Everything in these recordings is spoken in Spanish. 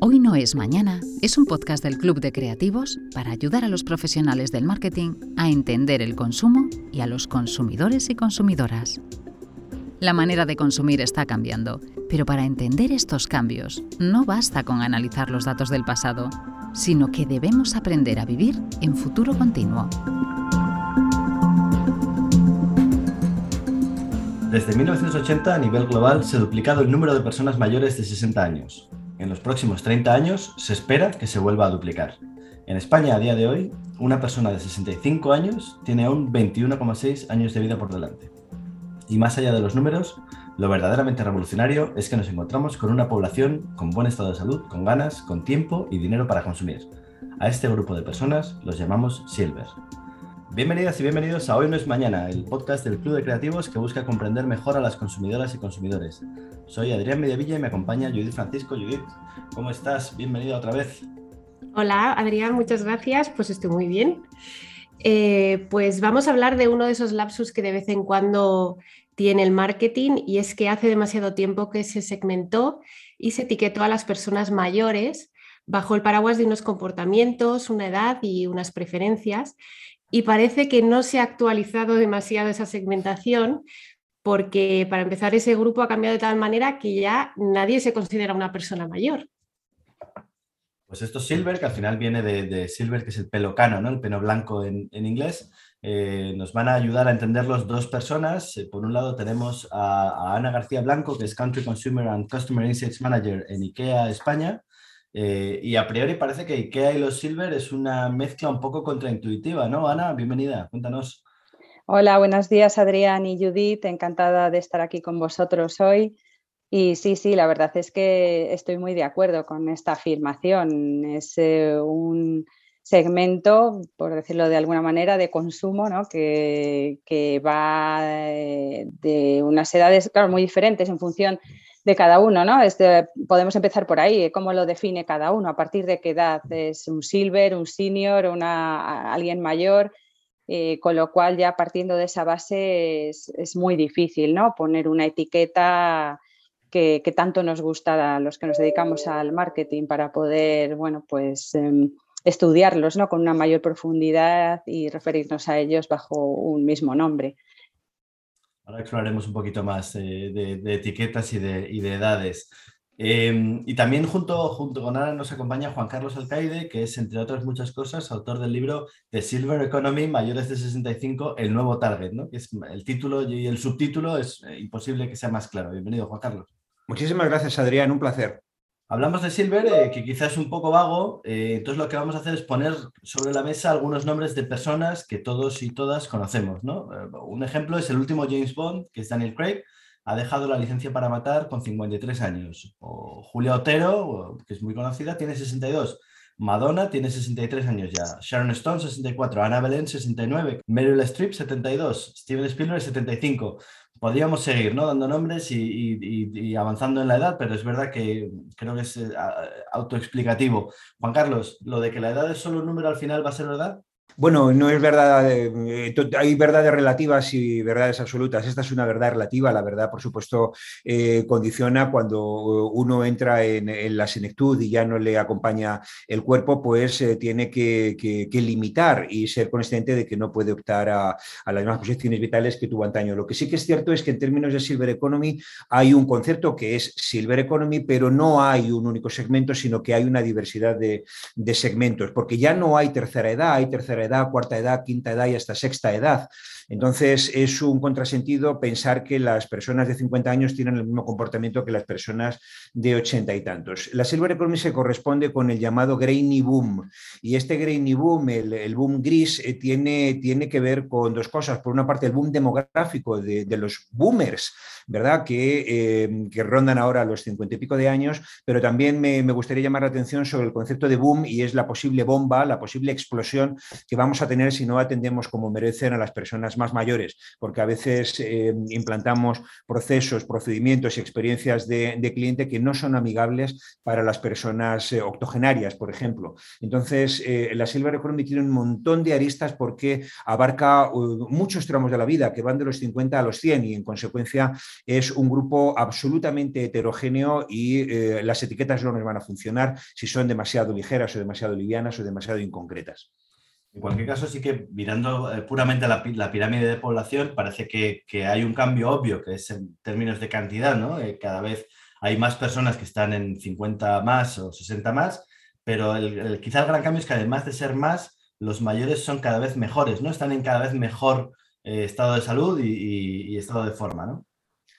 Hoy no es mañana es un podcast del Club de Creativos para ayudar a los profesionales del marketing a entender el consumo y a los consumidores y consumidoras. La manera de consumir está cambiando, pero para entender estos cambios no basta con analizar los datos del pasado, sino que debemos aprender a vivir en futuro continuo. Desde 1980 a nivel global se ha duplicado el número de personas mayores de 60 años. En los próximos 30 años se espera que se vuelva a duplicar. En España a día de hoy, una persona de 65 años tiene aún 21,6 años de vida por delante. Y más allá de los números, lo verdaderamente revolucionario es que nos encontramos con una población con buen estado de salud, con ganas, con tiempo y dinero para consumir. A este grupo de personas los llamamos Silver. Bienvenidas y bienvenidos a Hoy no es mañana, el podcast del Club de Creativos que busca comprender mejor a las consumidoras y consumidores. Soy Adrián Mediavilla y me acompaña Judith Francisco. Judith, ¿cómo estás? Bienvenida otra vez. Hola Adrián, muchas gracias. Pues estoy muy bien. Eh, pues vamos a hablar de uno de esos lapsus que de vez en cuando tiene el marketing y es que hace demasiado tiempo que se segmentó y se etiquetó a las personas mayores bajo el paraguas de unos comportamientos, una edad y unas preferencias y parece que no se ha actualizado demasiado esa segmentación porque para empezar ese grupo ha cambiado de tal manera que ya nadie se considera una persona mayor. Pues esto es silver, que al final viene de, silver, que es el pelo cano, ¿no? el pelo blanco en, inglés. Eh, nos van a ayudar a entenderlos dos personas. Eh, por un lado tenemos a, a, Ana García Blanco, que es Country Consumer and Customer Insights Manager en IKEA España, eh, y a priori parece que IKEA y los Silver es una mezcla un poco contraintuitiva, ¿no? Ana, bienvenida, cuéntanos. Hola, buenos días Adrián y Judith, encantada de estar aquí con vosotros hoy. Y sí, sí, la verdad es que estoy muy de acuerdo con esta afirmación. Es eh, un segmento, por decirlo de alguna manera, de consumo, ¿no? que, que, va eh, de unas edades, claro, muy diferentes en función de cada uno, ¿no? Este, podemos empezar por ahí, cómo lo define cada uno, a partir de qué edad es un silver, un senior, alguien mayor, eh, con lo cual ya partiendo de esa base es, muy difícil, ¿no? Poner una etiqueta que, tanto nos gusta a los que nos dedicamos al marketing para poder, bueno, pues em, estudiarlos, ¿no? Con una mayor profundidad y referirnos a ellos bajo un mismo nombre. Ahora exploraremos un poquito más eh, de, etiquetas y de, edades. Em, y también junto, junto con Ana nos acompaña Juan Carlos Alcaide, que es, entre otras muchas cosas, autor del libro The Silver Economy, mayores de 65, el nuevo target, ¿no? Que es el título y el subtítulo es eh, imposible que sea más claro. Bienvenido, Juan Carlos. Muchísimas gracias, Adrián, un placer. Hablamos de Silver, eh, que quizás es un poco vago, eh, entonces lo que vamos a hacer es poner sobre la mesa algunos nombres de personas que todos y todas conocemos. ¿no? Eh, un ejemplo es el último James Bond, que es Daniel Craig, ha dejado la licencia para matar con 53 años. O Julia Otero, que es muy conocida, tiene 62. Madonna tiene 63 años ya, Sharon Stone 64, Ana Belén 69, Meryl Streep 72, Steven Spielberg 75 podríamos seguir ¿no? dando nombres y, avanzando en la edad, pero es verdad que creo que es eh, autoexplicativo. Juan Carlos, lo de que la edad es solo un número al final va a ser verdad. Bueno, no es verdad, eh, hay verdades relativas y verdades absolutas. Esta es una verdad relativa. La verdad, por supuesto, eh, condiciona cuando uno entra en, la senectud y ya no le acompaña el cuerpo, pues eh, tiene que, limitar y ser consciente de que no puede optar a, las mismas posiciones vitales que tuvo antaño. Lo que sí que es cierto es que en términos de Silver Economy hay un concepto que es Silver Economy, pero no hay un único segmento, sino que hay una diversidad de, de segmentos, porque ya no hay tercera edad, hay tercera edad cuarta edad, quinta edad y hasta sexta edad. Entonces es un contrasentido pensar que las personas de 50 años tienen el mismo comportamiento que las personas de 80 y tantos. La Silver Economy se corresponde con el llamado Grainy Boom y este Grainy Boom, el, boom gris, eh, tiene, tiene que ver con dos cosas. Por una parte, el boom demográfico de, los boomers, ¿verdad? Que, eh, que, rondan ahora los 50 y pico de años, pero también me, me gustaría llamar la atención sobre el concepto de boom y es la posible bomba, la posible explosión que vamos a tener si no atendemos como merecen a las personas más mayores, porque a veces eh, implantamos procesos, procedimientos y experiencias de, cliente que no son amigables para las personas eh, octogenarias, por ejemplo. Entonces, la Silver Economy tiene un montón de aristas porque abarca muchos tramos de la vida que van de los 50 a los 100 y en consecuencia es un grupo absolutamente heterogéneo y las etiquetas no nos van a funcionar si son demasiado ligeras o demasiado livianas o demasiado inconcretas. En cualquier caso, sí que mirando eh, puramente la, pirámide de población, parece que, hay un cambio obvio, que es en términos de cantidad, ¿no? Eh, cada vez hay más personas que están en 50 más o 60 más, pero el, quizá el gran cambio es que además de ser más, los mayores son cada vez mejores, ¿no? Están en cada vez mejor eh, estado de salud y, y estado de forma, ¿no?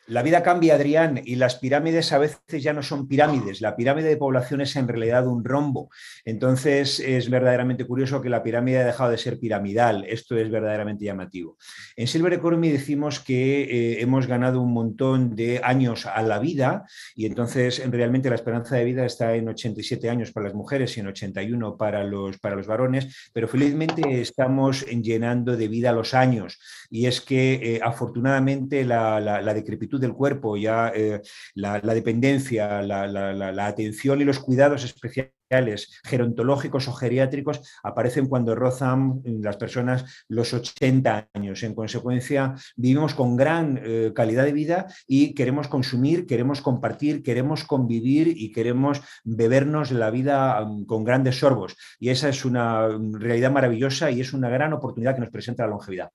La vida cambia, Adrián, y las pirámides a veces ya no son pirámides. La pirámide de población es en realidad un rombo. Entonces es verdaderamente curioso que la pirámide ha dejado de ser piramidal. Esto es verdaderamente llamativo. En Silver Economy decimos que eh, hemos ganado un montón de años a la vida y entonces realmente la esperanza de vida está en 87 años para las mujeres y en 81 para los, para los varones, pero felizmente estamos llenando de vida los años. Y es que eh, afortunadamente la, la decrepitud del cuerpo, ya eh, la, dependencia, la, atención y los cuidados especiales gerontológicos o geriátricos aparecen cuando rozan las personas los 80 años. En consecuencia, vivimos con gran eh, calidad de vida y queremos consumir, queremos compartir, queremos convivir y queremos bebernos la vida mm, con grandes sorbos. Y esa es una mm, realidad maravillosa y es una gran oportunidad que nos presenta la longevidad.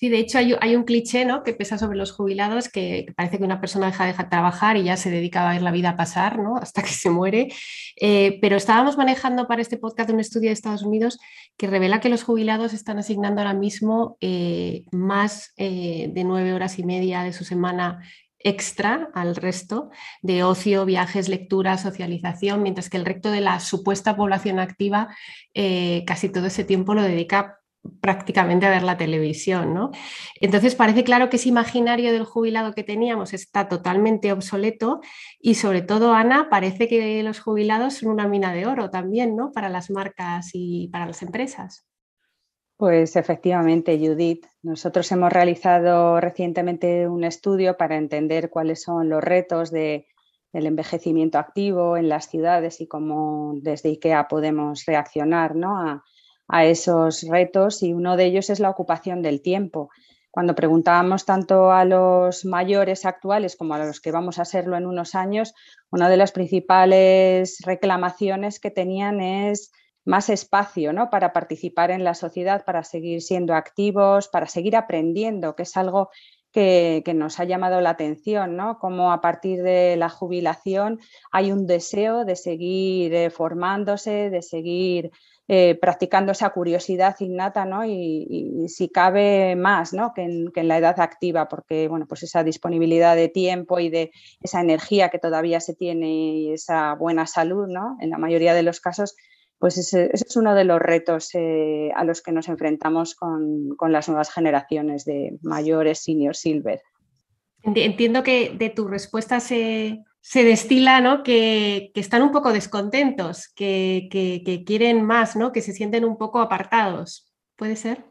Sí, de hecho hay, un cliché ¿no? que pesa sobre los jubilados que, parece que una persona deja de trabajar y ya se dedica a ver la vida pasar ¿no? hasta que se muere. Eh, pero estábamos manejando para este podcast un estudio de Estados Unidos que revela que los jubilados están asignando ahora mismo eh, más eh, de nueve horas y media de su semana extra al resto de ocio, viajes, lectura, socialización, mientras que el resto de la supuesta población activa casi todo ese tiempo lo dedica prácticamente a ver la televisión, ¿no? Entonces parece claro que ese imaginario del jubilado que teníamos está totalmente obsoleto y sobre todo, Ana, parece que los jubilados son una mina de oro también, ¿no? Para las marcas y para las empresas. Pues efectivamente, Judith. Nosotros hemos realizado recientemente un estudio para entender cuáles son los retos del envejecimiento activo en las ciudades y cómo desde IKEA podemos reaccionar ¿no? a, a esos retos y uno de ellos es la ocupación del tiempo. Cuando preguntábamos tanto a los mayores actuales como a los que vamos a serlo en unos años, una de las principales reclamaciones que tenían es más espacio ¿no? para participar en la sociedad, para seguir siendo activos, para seguir aprendiendo, que es algo que, nos ha llamado la atención, ¿no? Como a partir de la jubilación hay un deseo de seguir eh, formándose, de seguir eh, practicando esa curiosidad innata ¿no? y, si cabe más ¿no? que, en, la edad activa, porque bueno, pues esa disponibilidad de tiempo y de esa energía que todavía se tiene y esa buena salud, ¿no? en la mayoría de los casos, pues ese, es uno de los retos eh, a los que nos enfrentamos con, con las nuevas generaciones de mayores senior silver. Entiendo que de tu respuesta se, se destila ¿no? que, están un poco descontentos, que, que, quieren más, ¿no? que se sienten un poco apartados. ¿Puede ser?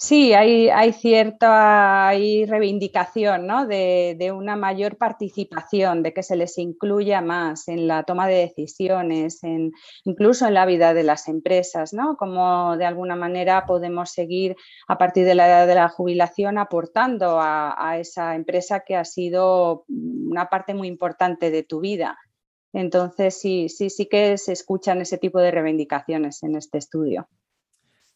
Sí, hay, cierta reivindicación ¿no? de, una mayor participación, de que se les incluya más en la toma de decisiones, en, incluso en la vida de las empresas, ¿no? como de alguna manera podemos seguir a partir de la edad de la jubilación aportando a, a esa empresa que ha sido una parte muy importante de tu vida. Entonces, sí, sí, sí que se escuchan ese tipo de reivindicaciones en este estudio.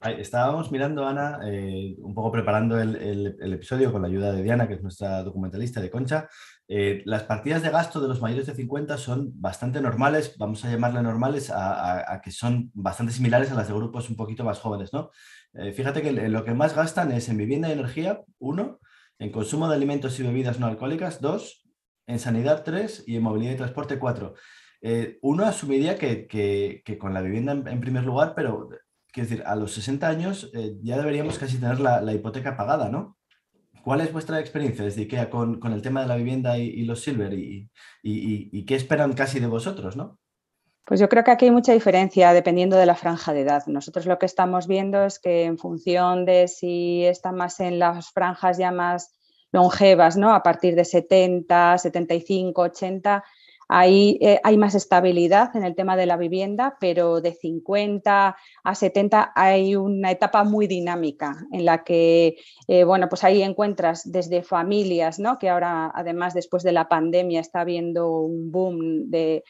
Estábamos mirando, Ana, eh, un poco preparando el, episodio con la ayuda de Diana, que es nuestra documentalista de Concha. Eh, las partidas de gasto de los mayores de 50 son bastante normales, vamos a llamarle normales, a, que son bastante similares a las de grupos un poquito más jóvenes. ¿no? Eh, fíjate que lo que más gastan es en vivienda y energía, uno, en consumo de alimentos y bebidas no alcohólicas, dos, en sanidad, tres, y en movilidad y transporte, cuatro. uno asumiría que, con la vivienda en primer lugar, pero Quiero decir, a los 60 años eh, ya deberíamos casi tener la, hipoteca pagada, ¿no? ¿Cuál es vuestra experiencia desde IKEA con, el tema de la vivienda y, los silver y, y, qué esperan casi de vosotros, ¿no? Pues yo creo que aquí hay mucha diferencia dependiendo de la franja de edad. Nosotros lo que estamos viendo es que en función de si está más en las franjas ya más longevas, ¿no? A partir de 70, 75, 80, Ahí eh, hay más estabilidad en el tema de la vivienda, pero de 50 a 70 hay una etapa muy dinámica en la que, eh, bueno, pues ahí encuentras desde familias, ¿no? Que ahora, además, después de la pandemia, está habiendo un boom de,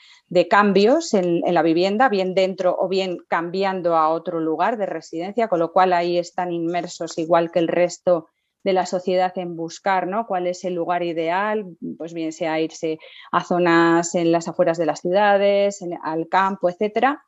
cambios en, la vivienda, bien dentro o bien cambiando a otro lugar de residencia, con lo cual ahí están inmersos igual que el resto de la sociedad en buscar ¿no? cuál es el lugar ideal, pues bien sea irse a zonas en las afueras de las ciudades, al campo, etcétera.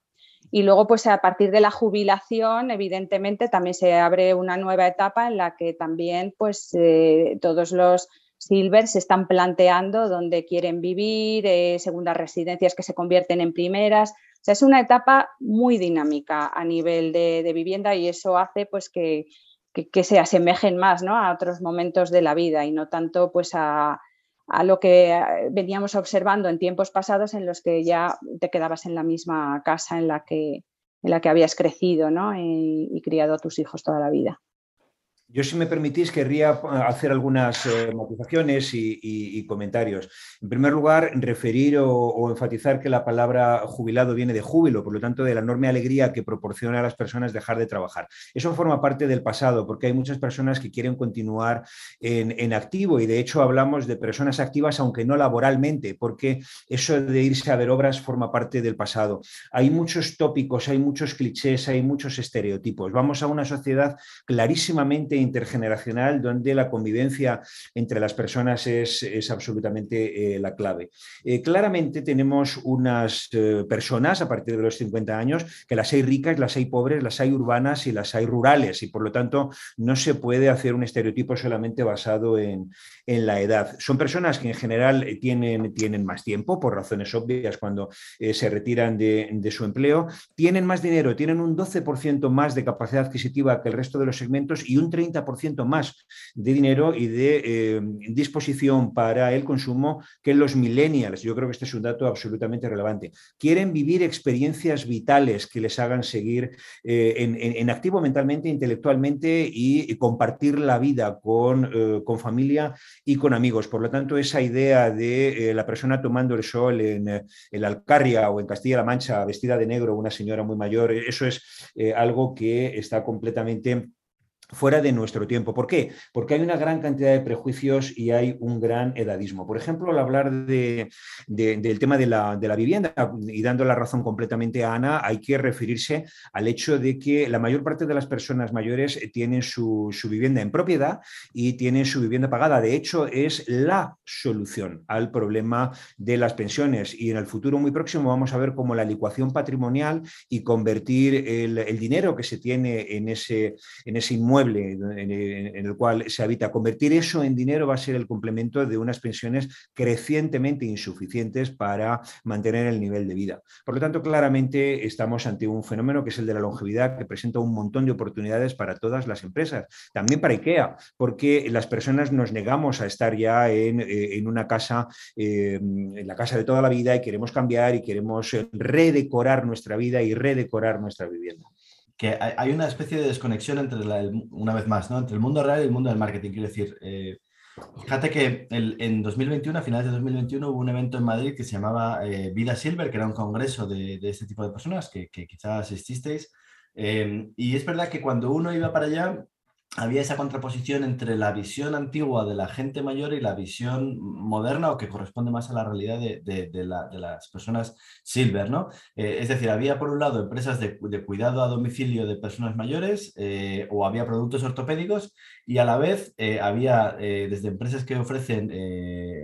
Y luego, pues a partir de la jubilación, evidentemente, también se abre una nueva etapa en la que también, pues, eh, todos los silvers se están planteando dónde quieren vivir, eh, segundas residencias que se convierten en primeras. O sea, es una etapa muy dinámica a nivel de, de vivienda y eso hace, pues, que, que, se asemejen más ¿no? a otros momentos de la vida y no tanto pues a, lo que eh, veníamos observando en tiempos pasados en los que ya te quedabas en la misma casa en la que, en la que habías crecido ¿no? y criado a tus hijos toda la vida. Yo, si me permitís, querría eh, hacer algunas eh, matizaciones y, comentarios. En primer lugar, referir o, enfatizar que la palabra jubilado viene de júbilo, por lo tanto, de la enorme alegría que proporciona a las personas dejar de trabajar. Eso forma parte del pasado, porque hay muchas personas que quieren continuar en, activo y, de hecho, hablamos de personas activas, aunque no laboralmente, porque eso de irse a ver obras forma parte del pasado. Hay muchos tópicos, hay muchos clichés, hay muchos estereotipos. Vamos a una sociedad clarísimamente intergeneracional donde la convivencia entre las personas es, absolutamente eh, la clave. Eh, claramente tenemos unas eh, personas a partir de los 50 años que las hay ricas, las hay pobres, las hay urbanas y las hay rurales y por lo tanto no se puede hacer un estereotipo solamente basado en, la edad. Son personas que en general tienen, tienen más tiempo por razones obvias cuando se retiran de, de su empleo, tienen más dinero, tienen un 12% más de capacidad adquisitiva que el resto de los segmentos y un 30% más de dinero y de eh, disposición para el consumo que los millennials. Yo creo que este es un dato absolutamente relevante. Quieren vivir experiencias vitales que les hagan seguir eh, en, activo mentalmente, intelectualmente y, compartir la vida con, eh, con, familia y con amigos. Por lo tanto, esa idea de la persona tomando el sol en, en Alcarria o en Castilla-La Mancha vestida de negro, una señora muy mayor, eso es algo que está completamente fuera de nuestro tiempo. ¿Por qué? Porque hay una gran cantidad de prejuicios y hay un gran edadismo. Por ejemplo, al hablar de, del tema de la, vivienda y dando la razón completamente a Ana, hay que referirse al hecho de que la mayor parte de las personas mayores tienen su, vivienda en propiedad y tienen su vivienda pagada. De hecho, es la solución al problema de las pensiones y en el futuro muy próximo vamos a ver cómo la licuación patrimonial y convertir el, dinero que se tiene en ese inmueble en, el cual se habita. Convertir eso en dinero va a ser el complemento de unas pensiones crecientemente insuficientes para mantener el nivel de vida. Por lo tanto, claramente estamos ante un fenómeno que es el de la longevidad, que presenta un montón de oportunidades para todas las empresas, también para IKEA, porque las personas nos negamos a estar ya en, eh, una casa, eh, en la casa de toda la vida y queremos cambiar y queremos redecorar nuestra vida y redecorar nuestra vivienda que hay una especie de desconexión entre, una vez más, ¿no? entre el mundo real y el mundo del marketing. Quiero decir, eh, fíjate que en 2021, a finales de 2021, hubo un evento en Madrid que se llamaba eh, Vida Silver, que era un congreso de, este tipo de personas que, que quizás asististeis. Eh, y es verdad que cuando uno iba para allá, había esa contraposición entre la visión antigua de la gente mayor y la visión moderna o que corresponde más a la realidad de, las personas silver, ¿no? Eh, es decir, había por un lado empresas de, cuidado a domicilio de personas mayores eh, o había productos ortopédicos y a la vez eh, había desde empresas que ofrecen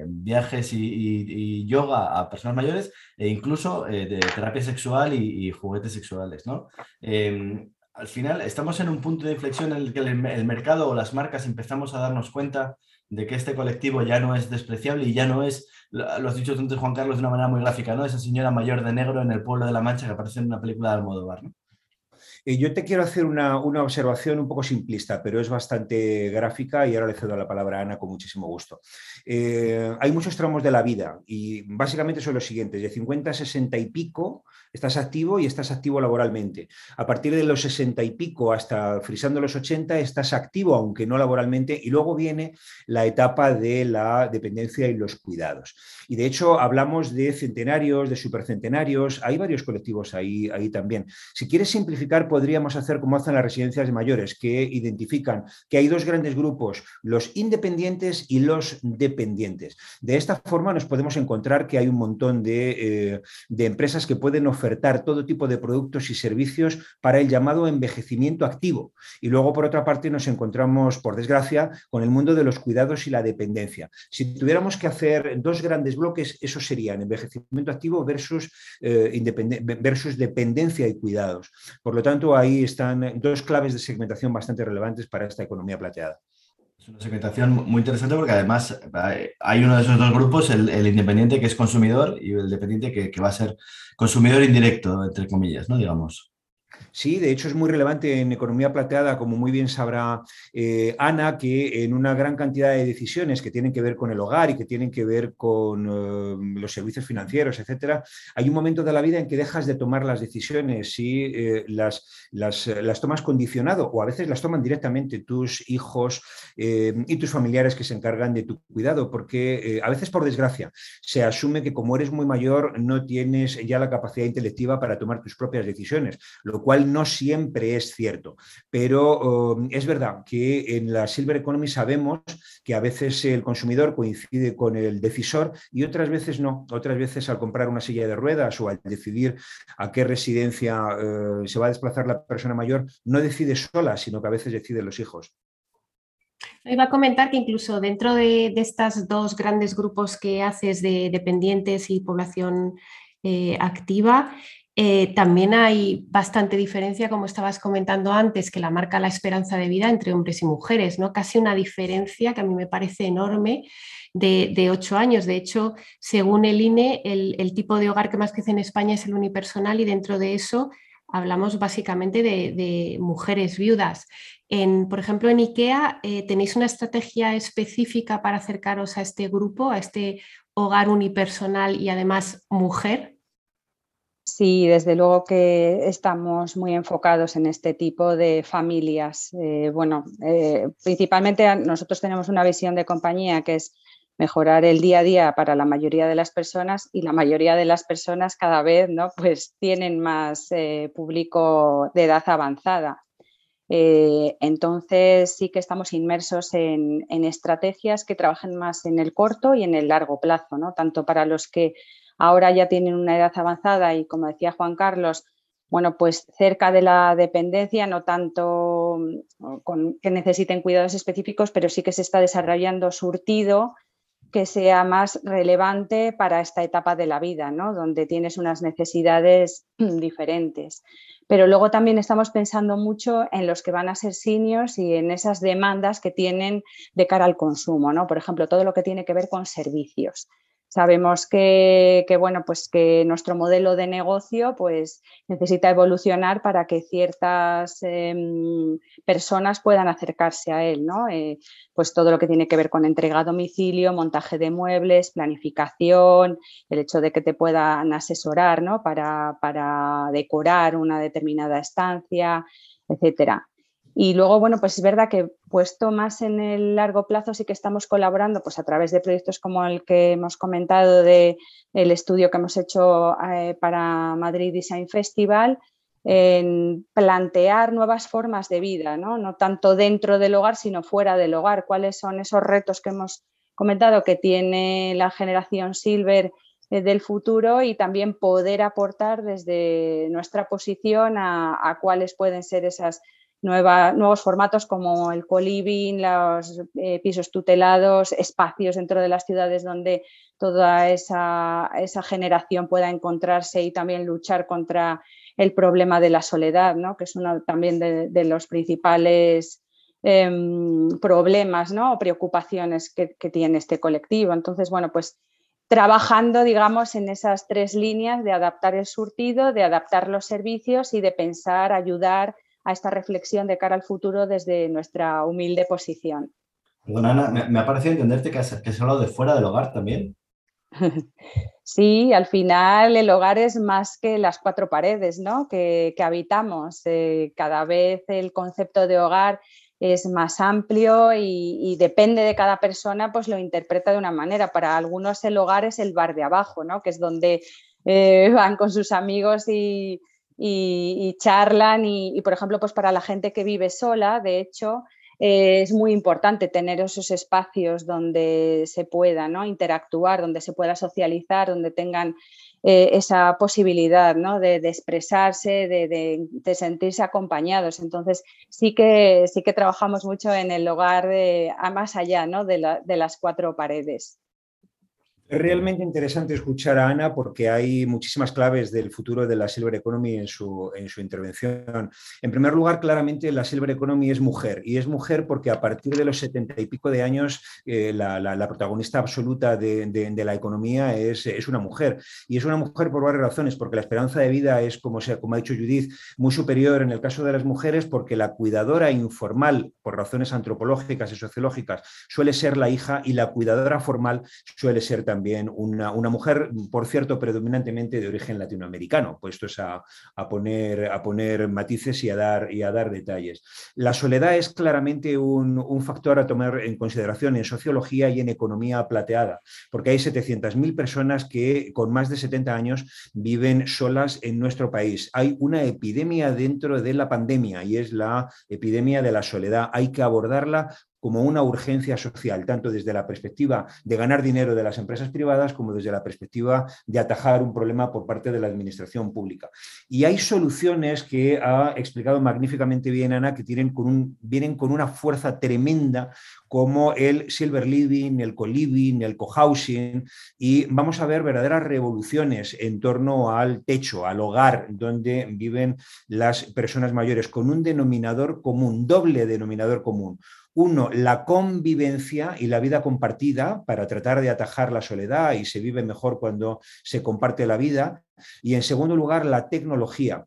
viajes y, yoga a personas mayores e incluso de terapia sexual y, y juguetes sexuales, ¿no? Al final estamos en un punto de inflexión en el que el, mercado o las marcas empezamos a darnos cuenta de que este colectivo ya no es despreciable y ya no es, lo has dicho antes Juan Carlos de una manera muy gráfica, ¿no? Esa señora mayor de negro en el pueblo de La Mancha que aparece en una película de Almodóvar, ¿no? Eh, yo te quiero hacer una, observación un poco simplista, pero es bastante gráfica y ahora le cedo la palabra a Ana con muchísimo gusto. Eh, hay muchos tramos de la vida y básicamente son los siguientes, de 50 a 60 y pico estás activo y estás activo laboralmente. A partir de los 60 y pico hasta frisando los 80 estás activo, aunque no laboralmente, y luego viene la etapa de la dependencia y los cuidados. Y de hecho hablamos de centenarios, de supercentenarios, hay varios colectivos ahí, ahí también. Si quieres simplificar, podríamos hacer como hacen las residencias de mayores, que identifican que hay dos grandes grupos, los independientes y los dependientes. De esta forma nos podemos encontrar que hay un montón de, eh, de empresas que pueden ofertar todo tipo de productos y servicios para el llamado envejecimiento activo. Y luego, por otra parte, nos encontramos, por desgracia, con el mundo de los cuidados y la dependencia. Si tuviéramos que hacer dos grandes bloques, esos serían envejecimiento activo versus, eh, versus dependencia y cuidados. Por lo tanto, ahí están dos claves de segmentación bastante relevantes para esta economía plateada. Es una segmentación muy interesante porque además eh, hay uno de esos dos grupos, el, independiente que es consumidor y el dependiente que, que, va a ser consumidor indirecto, entre comillas, ¿no? Digamos. Sí, de hecho es muy relevante en economía plateada, como muy bien sabrá eh, Ana, que en una gran cantidad de decisiones que tienen que ver con el hogar y que tienen que ver con eh, los servicios financieros, etcétera, hay un momento de la vida en que dejas de tomar las decisiones y eh, las, las, tomas condicionado o a veces las toman directamente tus hijos y tus familiares que se encargan de tu cuidado, porque a veces por desgracia se asume que como eres muy mayor no tienes ya la capacidad intelectiva para tomar tus propias decisiones, cual no siempre es cierto. Pero um, es verdad que en la Silver Economy sabemos que a veces el consumidor coincide con el decisor y otras veces no. Otras veces al comprar una silla de ruedas o al decidir a qué residencia eh, se va a desplazar la persona mayor, no decide sola, sino que a veces deciden los hijos. Iba a comentar que incluso dentro de, estos dos grandes grupos que haces de dependientes y población eh, activa, eh, también hay bastante diferencia, como estabas comentando antes, que la marca la esperanza de vida entre hombres y mujeres, ¿no? Casi una diferencia que a mí me parece enorme de, ocho años. De hecho, según el INE, el, tipo de hogar que más crece en España es el unipersonal y dentro de eso hablamos básicamente de, mujeres viudas. En, por ejemplo, en IKEA, eh, ¿tenéis una estrategia específica para acercaros a este grupo, a este hogar unipersonal y además mujer? Sí, desde luego que estamos muy enfocados en este tipo de familias. Eh, bueno, eh, principalmente nosotros tenemos una visión de compañía que es mejorar el día a día para la mayoría de las personas y la mayoría de las personas cada vez ¿no? pues tienen más eh, público de edad avanzada. entonces sí que estamos inmersos en, estrategias que trabajen más en el corto y en el largo plazo, ¿no? tanto para los que ahora ya tienen una edad avanzada y como decía Juan Carlos, bueno, pues cerca de la dependencia, no tanto mm, que necesiten cuidados específicos, pero sí que se está desarrollando surtido que sea más relevante para esta etapa de la vida, ¿no? donde tienes unas necesidades diferentes. Pero luego también estamos pensando mucho en los que van a ser seniors y en esas demandas que tienen de cara al consumo, ¿no? Por ejemplo, todo lo que tiene que ver con servicios. Sabemos que, bueno, pues que nuestro modelo de negocio pues, necesita evolucionar para que ciertas em, personas puedan acercarse a él. ¿no? Eh, pues todo lo que tiene que ver con entrega a domicilio, montaje de muebles, planificación, el hecho de que te puedan asesorar ¿no? para, para decorar una determinada estancia, etcétera. Y luego, bueno, pues es verdad que puesto más en el largo plazo sí que estamos colaborando pues a través de proyectos como el que hemos comentado de el estudio que hemos hecho eh, para Madrid Design Festival en plantear nuevas formas de vida, ¿no? no tanto dentro del hogar, sino fuera del hogar. ¿Cuáles son esos retos que hemos comentado que tiene la generación Silver eh, del futuro y también poder aportar desde nuestra posición a cuáles pueden ser esas nuevos formatos como el co-living, los eh, pisos tutelados, espacios dentro de las ciudades donde toda esa, generación pueda encontrarse y también luchar contra el problema de la soledad, ¿no? que es uno también de, los principales em, problemas ¿no? o preocupaciones que, que, tiene este colectivo. Entonces, bueno, pues trabajando, digamos, en esas tres líneas de adaptar el surtido, de adaptar los servicios y de pensar, ayudar a esta reflexión de cara al futuro desde nuestra humilde posición. Perdona, Ana, me, ha parecido entenderte que has, que has hablado de fuera del hogar también. Sí, al final el hogar es más que las cuatro paredes ¿no? que, habitamos. Eh, cada vez el concepto de hogar es más amplio y, depende de cada persona, pues lo interpreta de una manera. Para algunos el hogar es el bar de abajo, ¿no? que es donde eh, van con sus amigos y, charlan. Y, por ejemplo, pues para la gente que vive sola, de hecho, eh, es muy importante tener esos espacios donde se pueda ¿no? interactuar, donde se pueda socializar, donde tengan eh, esa posibilidad de, expresarse, de, sentirse acompañados. Entonces, sí que, sí que trabajamos mucho en el hogar de, más allá de las cuatro paredes. Es realmente interesante escuchar a Ana porque hay muchísimas claves del futuro de la Silver Economy en su, en su intervención. En primer lugar, claramente la Silver Economy es mujer y es mujer porque a partir de los setenta y pico de años eh, la, protagonista absoluta de, la economía es, es, una mujer. Y es una mujer por varias razones, porque la esperanza de vida es, como, sea, como ha dicho Judith, muy superior en el caso de las mujeres porque la cuidadora informal, por razones antropológicas y sociológicas, suele ser la hija y la cuidadora formal suele ser también también una, mujer, por cierto, predominantemente de origen latinoamericano, puestos a, a, poner, a poner matices y a, dar, y a dar detalles. La soledad es claramente un, un factor a tomar en consideración en sociología y en economía plateada, porque hay 700.000 personas que con más de 70 años viven solas en nuestro país. Hay una epidemia dentro de la pandemia y es la epidemia de la soledad. Hay que abordarla como una urgencia social, tanto desde la perspectiva de ganar dinero de las empresas privadas como desde la perspectiva de atajar un problema por parte de la administración pública. Y hay soluciones que ha explicado magníficamente bien Ana, que tienen con un, vienen con una fuerza tremenda, como el silver living, el co-living, el co-housing, y vamos a ver verdaderas revoluciones en torno al techo, al hogar donde viven las personas mayores, con un denominador común, doble denominador común uno, la convivencia y la vida compartida para tratar de atajar la soledad y se vive mejor cuando se comparte la vida. Y en segundo lugar, la tecnología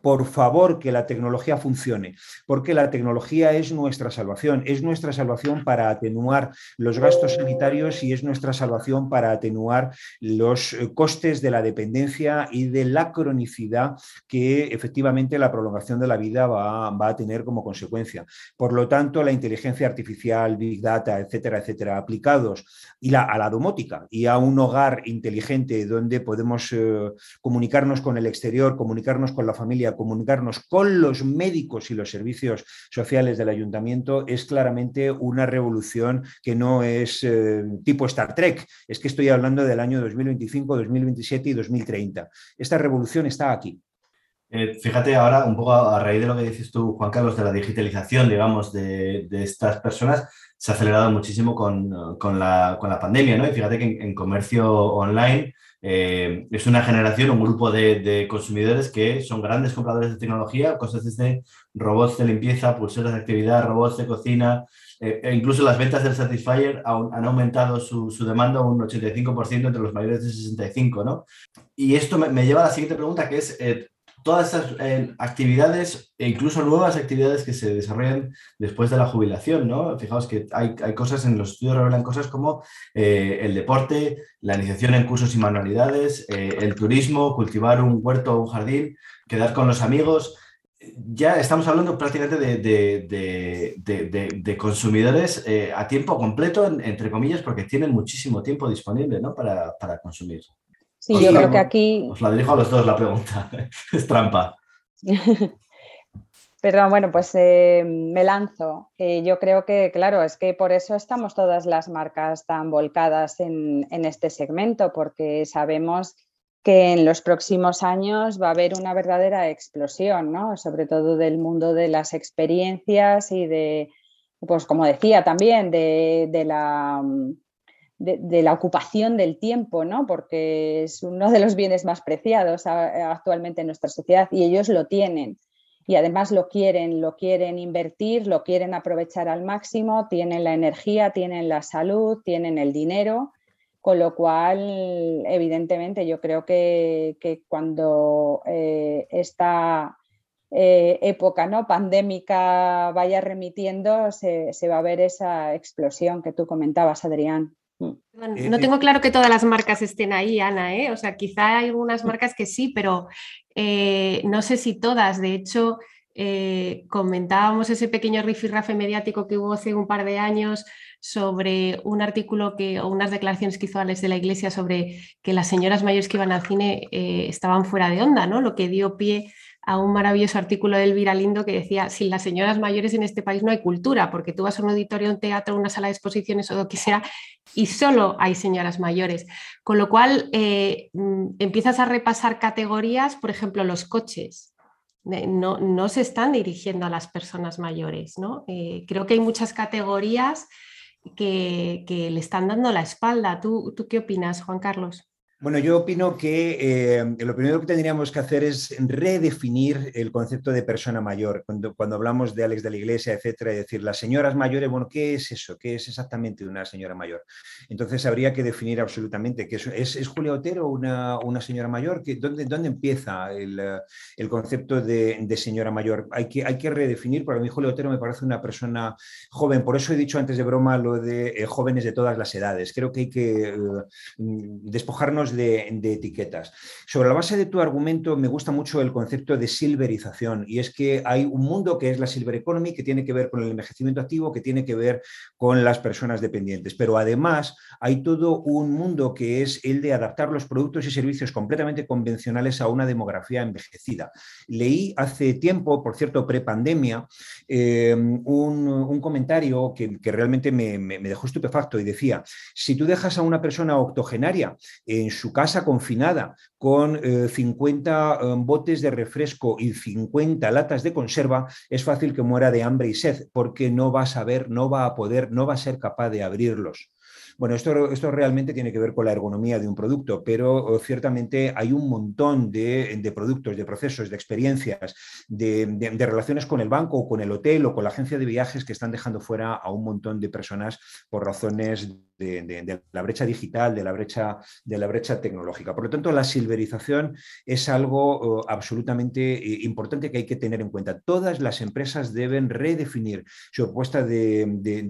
por favor que la tecnología funcione, porque la tecnología es nuestra salvación, es nuestra salvación para atenuar los gastos sanitarios y es nuestra salvación para atenuar los eh, costes de la dependencia y de la cronicidad que efectivamente la prolongación de la vida va, a tener como consecuencia. Por lo tanto, la inteligencia artificial, Big Data, etcétera, etcétera, aplicados y a la domótica y a un hogar inteligente donde podemos eh, comunicarnos con el exterior, comunicarnos con la familia, a comunicarnos con los médicos y los servicios sociales del ayuntamiento es claramente una revolución que no es eh, tipo Star Trek, es que estoy hablando del año 2025, 2027 y 2030. Esta revolución está aquí. Eh, fíjate ahora, un poco a, raíz de lo que dices tú, Juan Carlos, de la digitalización, digamos, de, estas personas, se ha acelerado muchísimo con, la, pandemia, ¿no? Y fíjate que en comercio online eh, es una generación, un grupo de, consumidores que son grandes compradores de tecnología, cosas desde robots de limpieza, pulseras de actividad, robots de cocina, eh, e incluso las ventas del Satisfyer han, aumentado su, demanda un 85% entre los mayores de 65, ¿no? Y esto me, lleva a la siguiente pregunta, que es, eh, todas estas eh, actividades e incluso nuevas actividades que se desarrollan después de la jubilación, ¿no? Fijaos que hay, cosas en los estudios revelan cosas como eh, el deporte, la iniciación en cursos y manualidades, eh, el turismo, cultivar un huerto o un jardín, quedar con los amigos. Ya estamos hablando prácticamente de, consumidores a tiempo completo, entre comillas, porque tienen muchísimo tiempo disponible ¿no? para, para consumir. Sí, yo creo que aquí... Os la dirijo a los dos la pregunta, es trampa. Perdón, bueno, pues eh, me lanzo. Eh, yo creo que, claro, es que por eso estamos todas las marcas tan volcadas en, este segmento, porque sabemos que en los próximos años va a haber una verdadera explosión, ¿no? Sobre todo del mundo de las experiencias y de, pues como decía también, de la de, la ocupación del tiempo, ¿no? porque es uno de los bienes más preciados actualmente en nuestra sociedad y ellos lo tienen. Y además lo quieren, lo quieren invertir, lo quieren aprovechar al máximo, tienen la energía, tienen la salud, tienen el dinero, Con lo cual, evidentemente, yo creo que, cuando eh, esta eh, época ¿no? pandémica vaya remitiendo, se, va a ver esa explosión que tú comentabas, Adrián. Eh, no tengo claro que todas las marcas estén ahí, Ana, O sea, quizá hay algunas marcas que sí, pero no sé si todas. De hecho, comentábamos ese pequeño rifirrafe mediático que hubo hace un par de años sobre un artículo que, o unas declaraciones que hizo Alex de la Iglesia sobre que las señoras mayores que iban al cine eh, estaban fuera de onda, ¿no? Lo que dio pie a un maravilloso artículo de Elvira Lindo que decía, sin las señoras mayores en este país no hay cultura, porque tú vas a un auditorio, un teatro, una sala de exposiciones o lo que sea, y solo hay señoras mayores. Con lo cual, eh, mm, empiezas a repasar categorías, por ejemplo, los coches. Eh, no, no, se están dirigiendo a las personas mayores. ¿no? creo que hay muchas categorías que, le están dando la espalda. ¿Tú, ¿Tú qué opinas, Juan Carlos? Bueno, yo opino que eh, lo primero que tendríamos que hacer es redefinir el concepto de persona mayor. Cuando, cuando hablamos de Alex de la Iglesia, etcétera, y decir las señoras mayores, bueno, ¿qué es eso? ¿Qué es exactamente una señora mayor? Entonces habría que definir absolutamente qué es. ¿Es, Julia Otero una, una señora mayor? ¿Dónde, ¿Dónde empieza el, el concepto de, de, señora mayor? Hay que, hay que redefinir. Para mí, Julia Otero me parece una persona joven. Por eso he dicho antes de broma lo de eh, jóvenes de todas las edades. Creo que hay que eh, despojarnos de, etiquetas. Sobre la base de tu argumento, me gusta mucho el concepto de silverización, y es que hay un mundo que es la silver economy, que tiene que ver con el envejecimiento activo, que tiene que ver con las personas dependientes, pero además hay todo un mundo que es el de adaptar los productos y servicios completamente convencionales a una demografía envejecida. Leí hace tiempo, por cierto, prepandemia, eh, un, comentario que, realmente me, me, dejó estupefacto y decía, si tú dejas a una persona octogenaria en su casa confinada con 50 eh, eh, botes de refresco y 50 latas de conserva, es fácil que muera de hambre y sed porque no va a saber, no va a poder, no va a ser capaz de abrirlos. Bueno, esto, esto realmente tiene que ver con la ergonomía de un producto, pero eh, ciertamente hay un montón de, productos, de procesos, de experiencias, de, de, relaciones con el banco o con el hotel o con la agencia de viajes que están dejando fuera a un montón de personas por razones de, la brecha digital, de la brecha, de la brecha tecnológica. Por lo tanto, la silverización es algo absolutamente eh, importante que hay que tener en cuenta. Todas las empresas deben redefinir su propuesta de,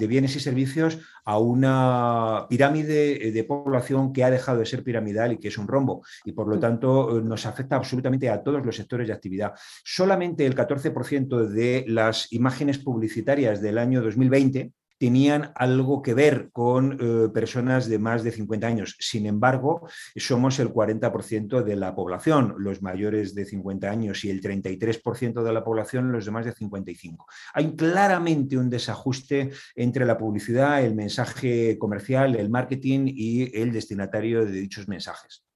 bienes y servicios a una pirámide eh, de población que ha dejado de ser piramidal y que es un rombo. Y por lo mm. tanto, eh, nos afecta absolutamente a todos los sectores de actividad. Solamente el 14% de las imágenes publicitarias del año 2020 tenían algo que ver con eh, personas de más de 50 años. Sin embargo, somos el 40% de la población, los mayores de 50 años, y el 33% de la población, los de más de 55. Hay claramente un desajuste entre la publicidad, el mensaje comercial, el marketing y el destinatario de dichos mensajes.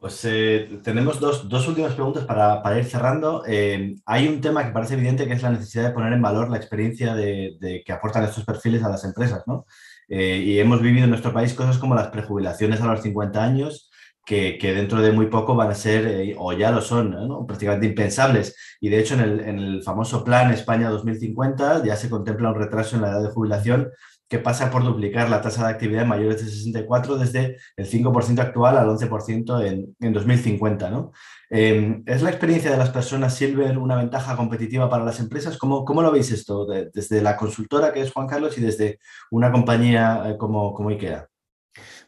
Pues eh, tenemos dos, últimas preguntas para, ir cerrando. Eh, hay un tema que parece evidente que es la necesidad de poner en valor la experiencia de, que aportan estos perfiles a las empresas. ¿no? Eh, y hemos vivido en nuestro país cosas como las prejubilaciones a los 50 años, que, dentro de muy poco van a ser, o ya lo son, prácticamente impensables. Y de hecho en el, en el famoso Plan España 2050 ya se contempla un retraso en la edad de jubilación que pasa por duplicar la tasa de actividad de mayores de 64 desde el 5% actual al 11% en, en 2050. ¿no? Em, ¿Es la experiencia de las personas Silver una ventaja competitiva para las empresas? ¿Cómo, cómo lo veis esto desde la consultora que es Juan Carlos y desde una compañía eh, como, como IKEA?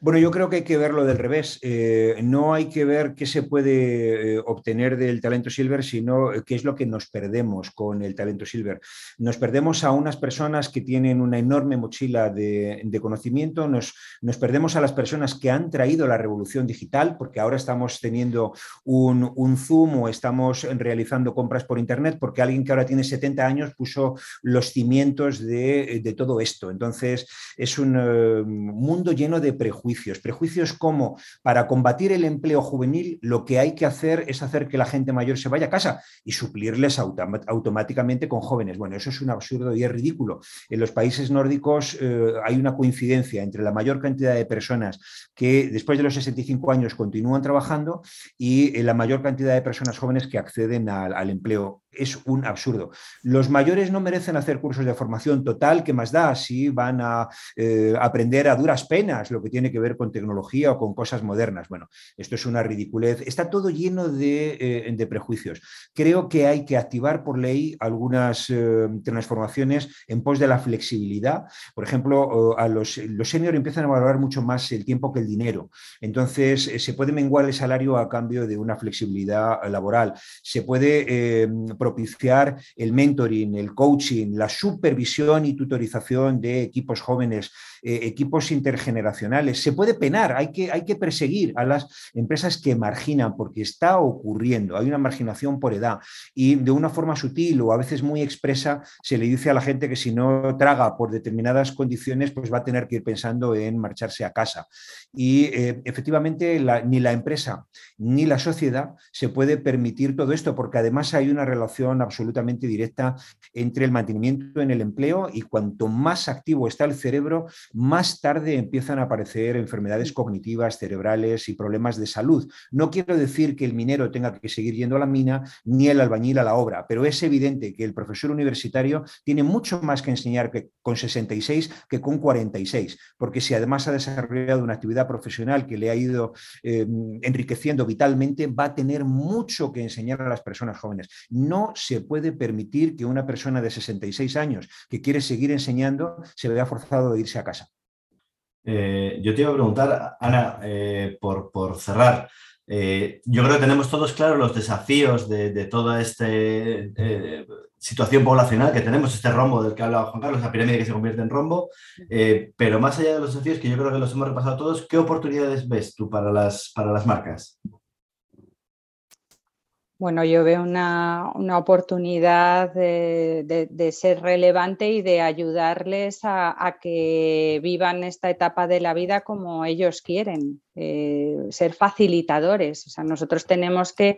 Bueno, yo creo que hay que verlo del revés. Eh, no hay que ver qué se puede eh, obtener del talento silver, sino eh, qué es lo que nos perdemos con el talento silver. Nos perdemos a unas personas que tienen una enorme mochila de, conocimiento, nos, nos, perdemos a las personas que han traído la revolución digital, porque ahora estamos teniendo un, un Zoom o estamos realizando compras por Internet, porque alguien que ahora tiene 70 años puso los cimientos de, de todo esto. Entonces, es un mundo lleno de prejuicios prejuicios. como para combatir el empleo juvenil lo que hay que hacer es hacer que la gente mayor se vaya a casa y suplirles automáticamente con jóvenes. Bueno, eso es un absurdo y es ridículo. En los países nórdicos eh, hay una coincidencia entre la mayor cantidad de personas que después de los 65 años continúan trabajando y eh, la mayor cantidad de personas jóvenes que acceden al, empleo es un absurdo. Los mayores no merecen hacer cursos de formación total, que más da si van a eh, aprender a duras penas lo que tiene que ver con tecnología o con cosas modernas. Bueno, esto es una ridiculez. Está todo lleno de, eh, prejuicios. Creo que hay que activar por ley algunas eh, transformaciones en pos de la flexibilidad. Por ejemplo, a los, los empiezan a valorar mucho más el tiempo que el dinero. Entonces, se puede menguar el salario a cambio de una flexibilidad laboral. Se puede propiciar el mentoring, el coaching, la supervisión y tutorización de equipos jóvenes, eh, equipos intergeneracionales. Se puede penar, hay que, hay que perseguir a las empresas que marginan, porque está ocurriendo, hay una marginación por edad y de una forma sutil o a veces muy expresa se le dice a la gente que si no traga por determinadas condiciones, pues va a tener que ir pensando en marcharse a casa. Y eh, efectivamente ni la empresa ni la sociedad se puede permitir todo esto, porque además hay una relación absolutamente directa entre el mantenimiento en el empleo y cuanto más activo está el cerebro, más tarde empiezan a aparecer enfermedades cognitivas, cerebrales y problemas de salud. No quiero decir que el minero tenga que seguir yendo a la mina ni el albañil a la obra, pero es evidente que el profesor universitario tiene mucho más que enseñar que con 66 que con 46, porque si además ha desarrollado una actividad profesional que le ha ido eh, enriqueciendo vitalmente, va a tener mucho que enseñar a las personas jóvenes. No se puede permitir que una persona de 66 años que quiere seguir enseñando se vea forzado a irse a casa. Eh, yo te iba a preguntar, Ana, eh, por, cerrar, eh, yo creo que tenemos todos claros los desafíos de, toda esta situación poblacional que tenemos, este rombo del que hablaba Juan Carlos, la pirámide que se convierte en rombo, pero más allá de los desafíos que yo creo que los hemos repasado todos, ¿qué oportunidades ves tú para las, para las marcas? Bueno, yo veo una, oportunidad de, ser relevante y de ayudarles a, que vivan esta etapa de la vida como ellos quieren, eh, ser facilitadores. O sea, nosotros tenemos que,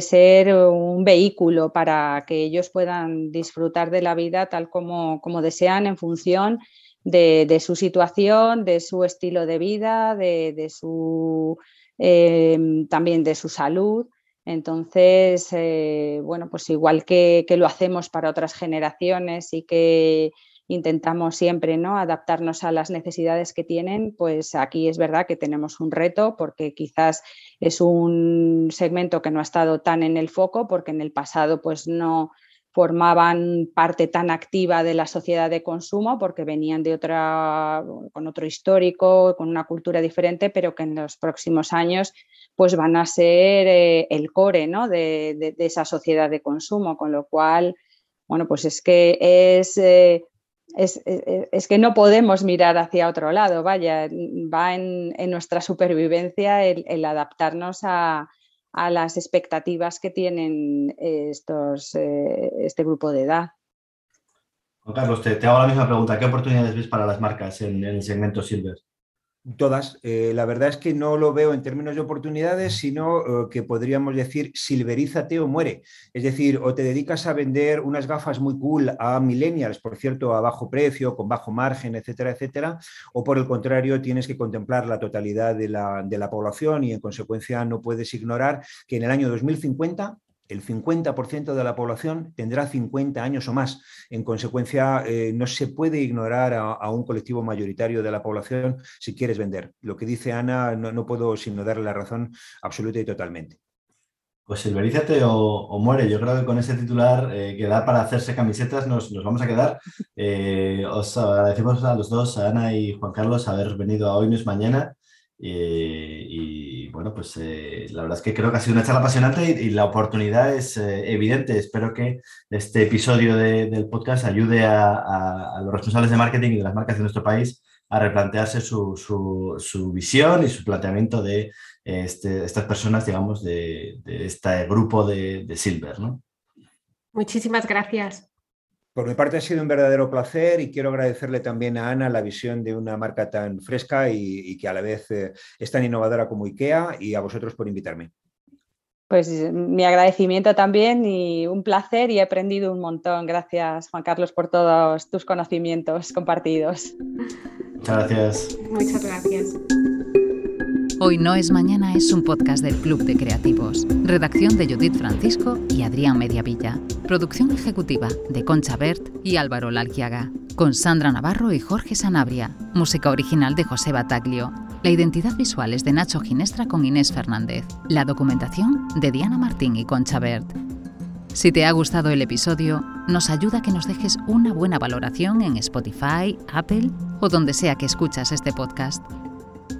ser un vehículo para que ellos puedan disfrutar de la vida tal como, desean en función de, su situación, de su estilo de vida, de, su, eh, también de su salud. Entonces, eh, bueno, pues igual que, lo hacemos para otras generaciones y que intentamos siempre ¿no? adaptarnos a las necesidades que tienen, pues aquí es verdad que tenemos un reto porque quizás es un segmento que no ha estado tan en el foco porque en el pasado pues no, formaban parte tan activa de la sociedad de consumo porque venían de otra, con otro histórico, con una cultura diferente, pero que en los próximos años pues van a ser eh, el core ¿no? de, esa sociedad de consumo, con lo cual, bueno, pues es que es, eh, es, que no podemos mirar hacia otro lado, vaya, va en, nuestra supervivencia el adaptarnos a, a las expectativas que tienen estos, eh, este grupo de edad. Carlos, te, hago la misma pregunta. ¿Qué oportunidades ves para las marcas en el segmento Silver? Todas. Eh, la verdad es que no lo veo en términos de oportunidades, sino eh, que podríamos decir silverízate o muere. Es decir, o te dedicas a vender unas gafas muy cool a millennials, por cierto, a bajo precio, con bajo margen, etcétera, etcétera, o por el contrario, tienes que contemplar la totalidad de la, de la población y en consecuencia no puedes ignorar que en el año 2050 el 50% de la población tendrá 50 años o más. En consecuencia, eh, no se puede ignorar a, un colectivo mayoritario de la población si quieres vender. Lo que dice Ana, no, puedo sino darle la razón absoluta y totalmente. Pues silverízate o, muere. Yo creo que con ese titular eh, que da para hacerse camisetas nos, vamos a quedar. Eh, os agradecemos a los dos, a Ana y Juan Carlos, haber venido a Hoy No es Mañana. Eh, y bueno, pues eh, la verdad es que creo que ha sido una charla apasionante y, la oportunidad es eh, evidente. Espero que este episodio del podcast ayude a, los responsables de marketing y de las marcas de nuestro país a replantearse su, visión y su planteamiento de este, estas personas, digamos, de, este grupo de, de Silver. ¿no? Muchísimas gracias. Por mi parte ha sido un verdadero placer y quiero agradecerle también a Ana la visión de una marca tan fresca y, que a la vez eh, es tan innovadora como IKEA y a vosotros por invitarme. Pues mi agradecimiento también y un placer y he aprendido un montón. Gracias Juan Carlos por todos tus conocimientos compartidos. Muchas gracias. Muchas gracias. Hoy no es mañana es un podcast del Club de Creativos. Redacción de Judith Francisco y Adrián Mediavilla. Producción ejecutiva de Concha Bert y Álvaro Lalquiaga. Con Sandra Navarro y Jorge Sanabria. Música original de José Bataglio. La identidad visual es de Nacho Ginestra con Inés Fernández. La documentación de Diana Martín y Concha Bert. Si te ha gustado el episodio, nos ayuda que nos dejes una buena valoración en Spotify, Apple o donde sea que escuchas este podcast.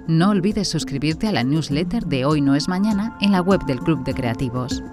No olvides suscribirte a la newsletter de Hoy No es Mañana en la web del Club de Creativos.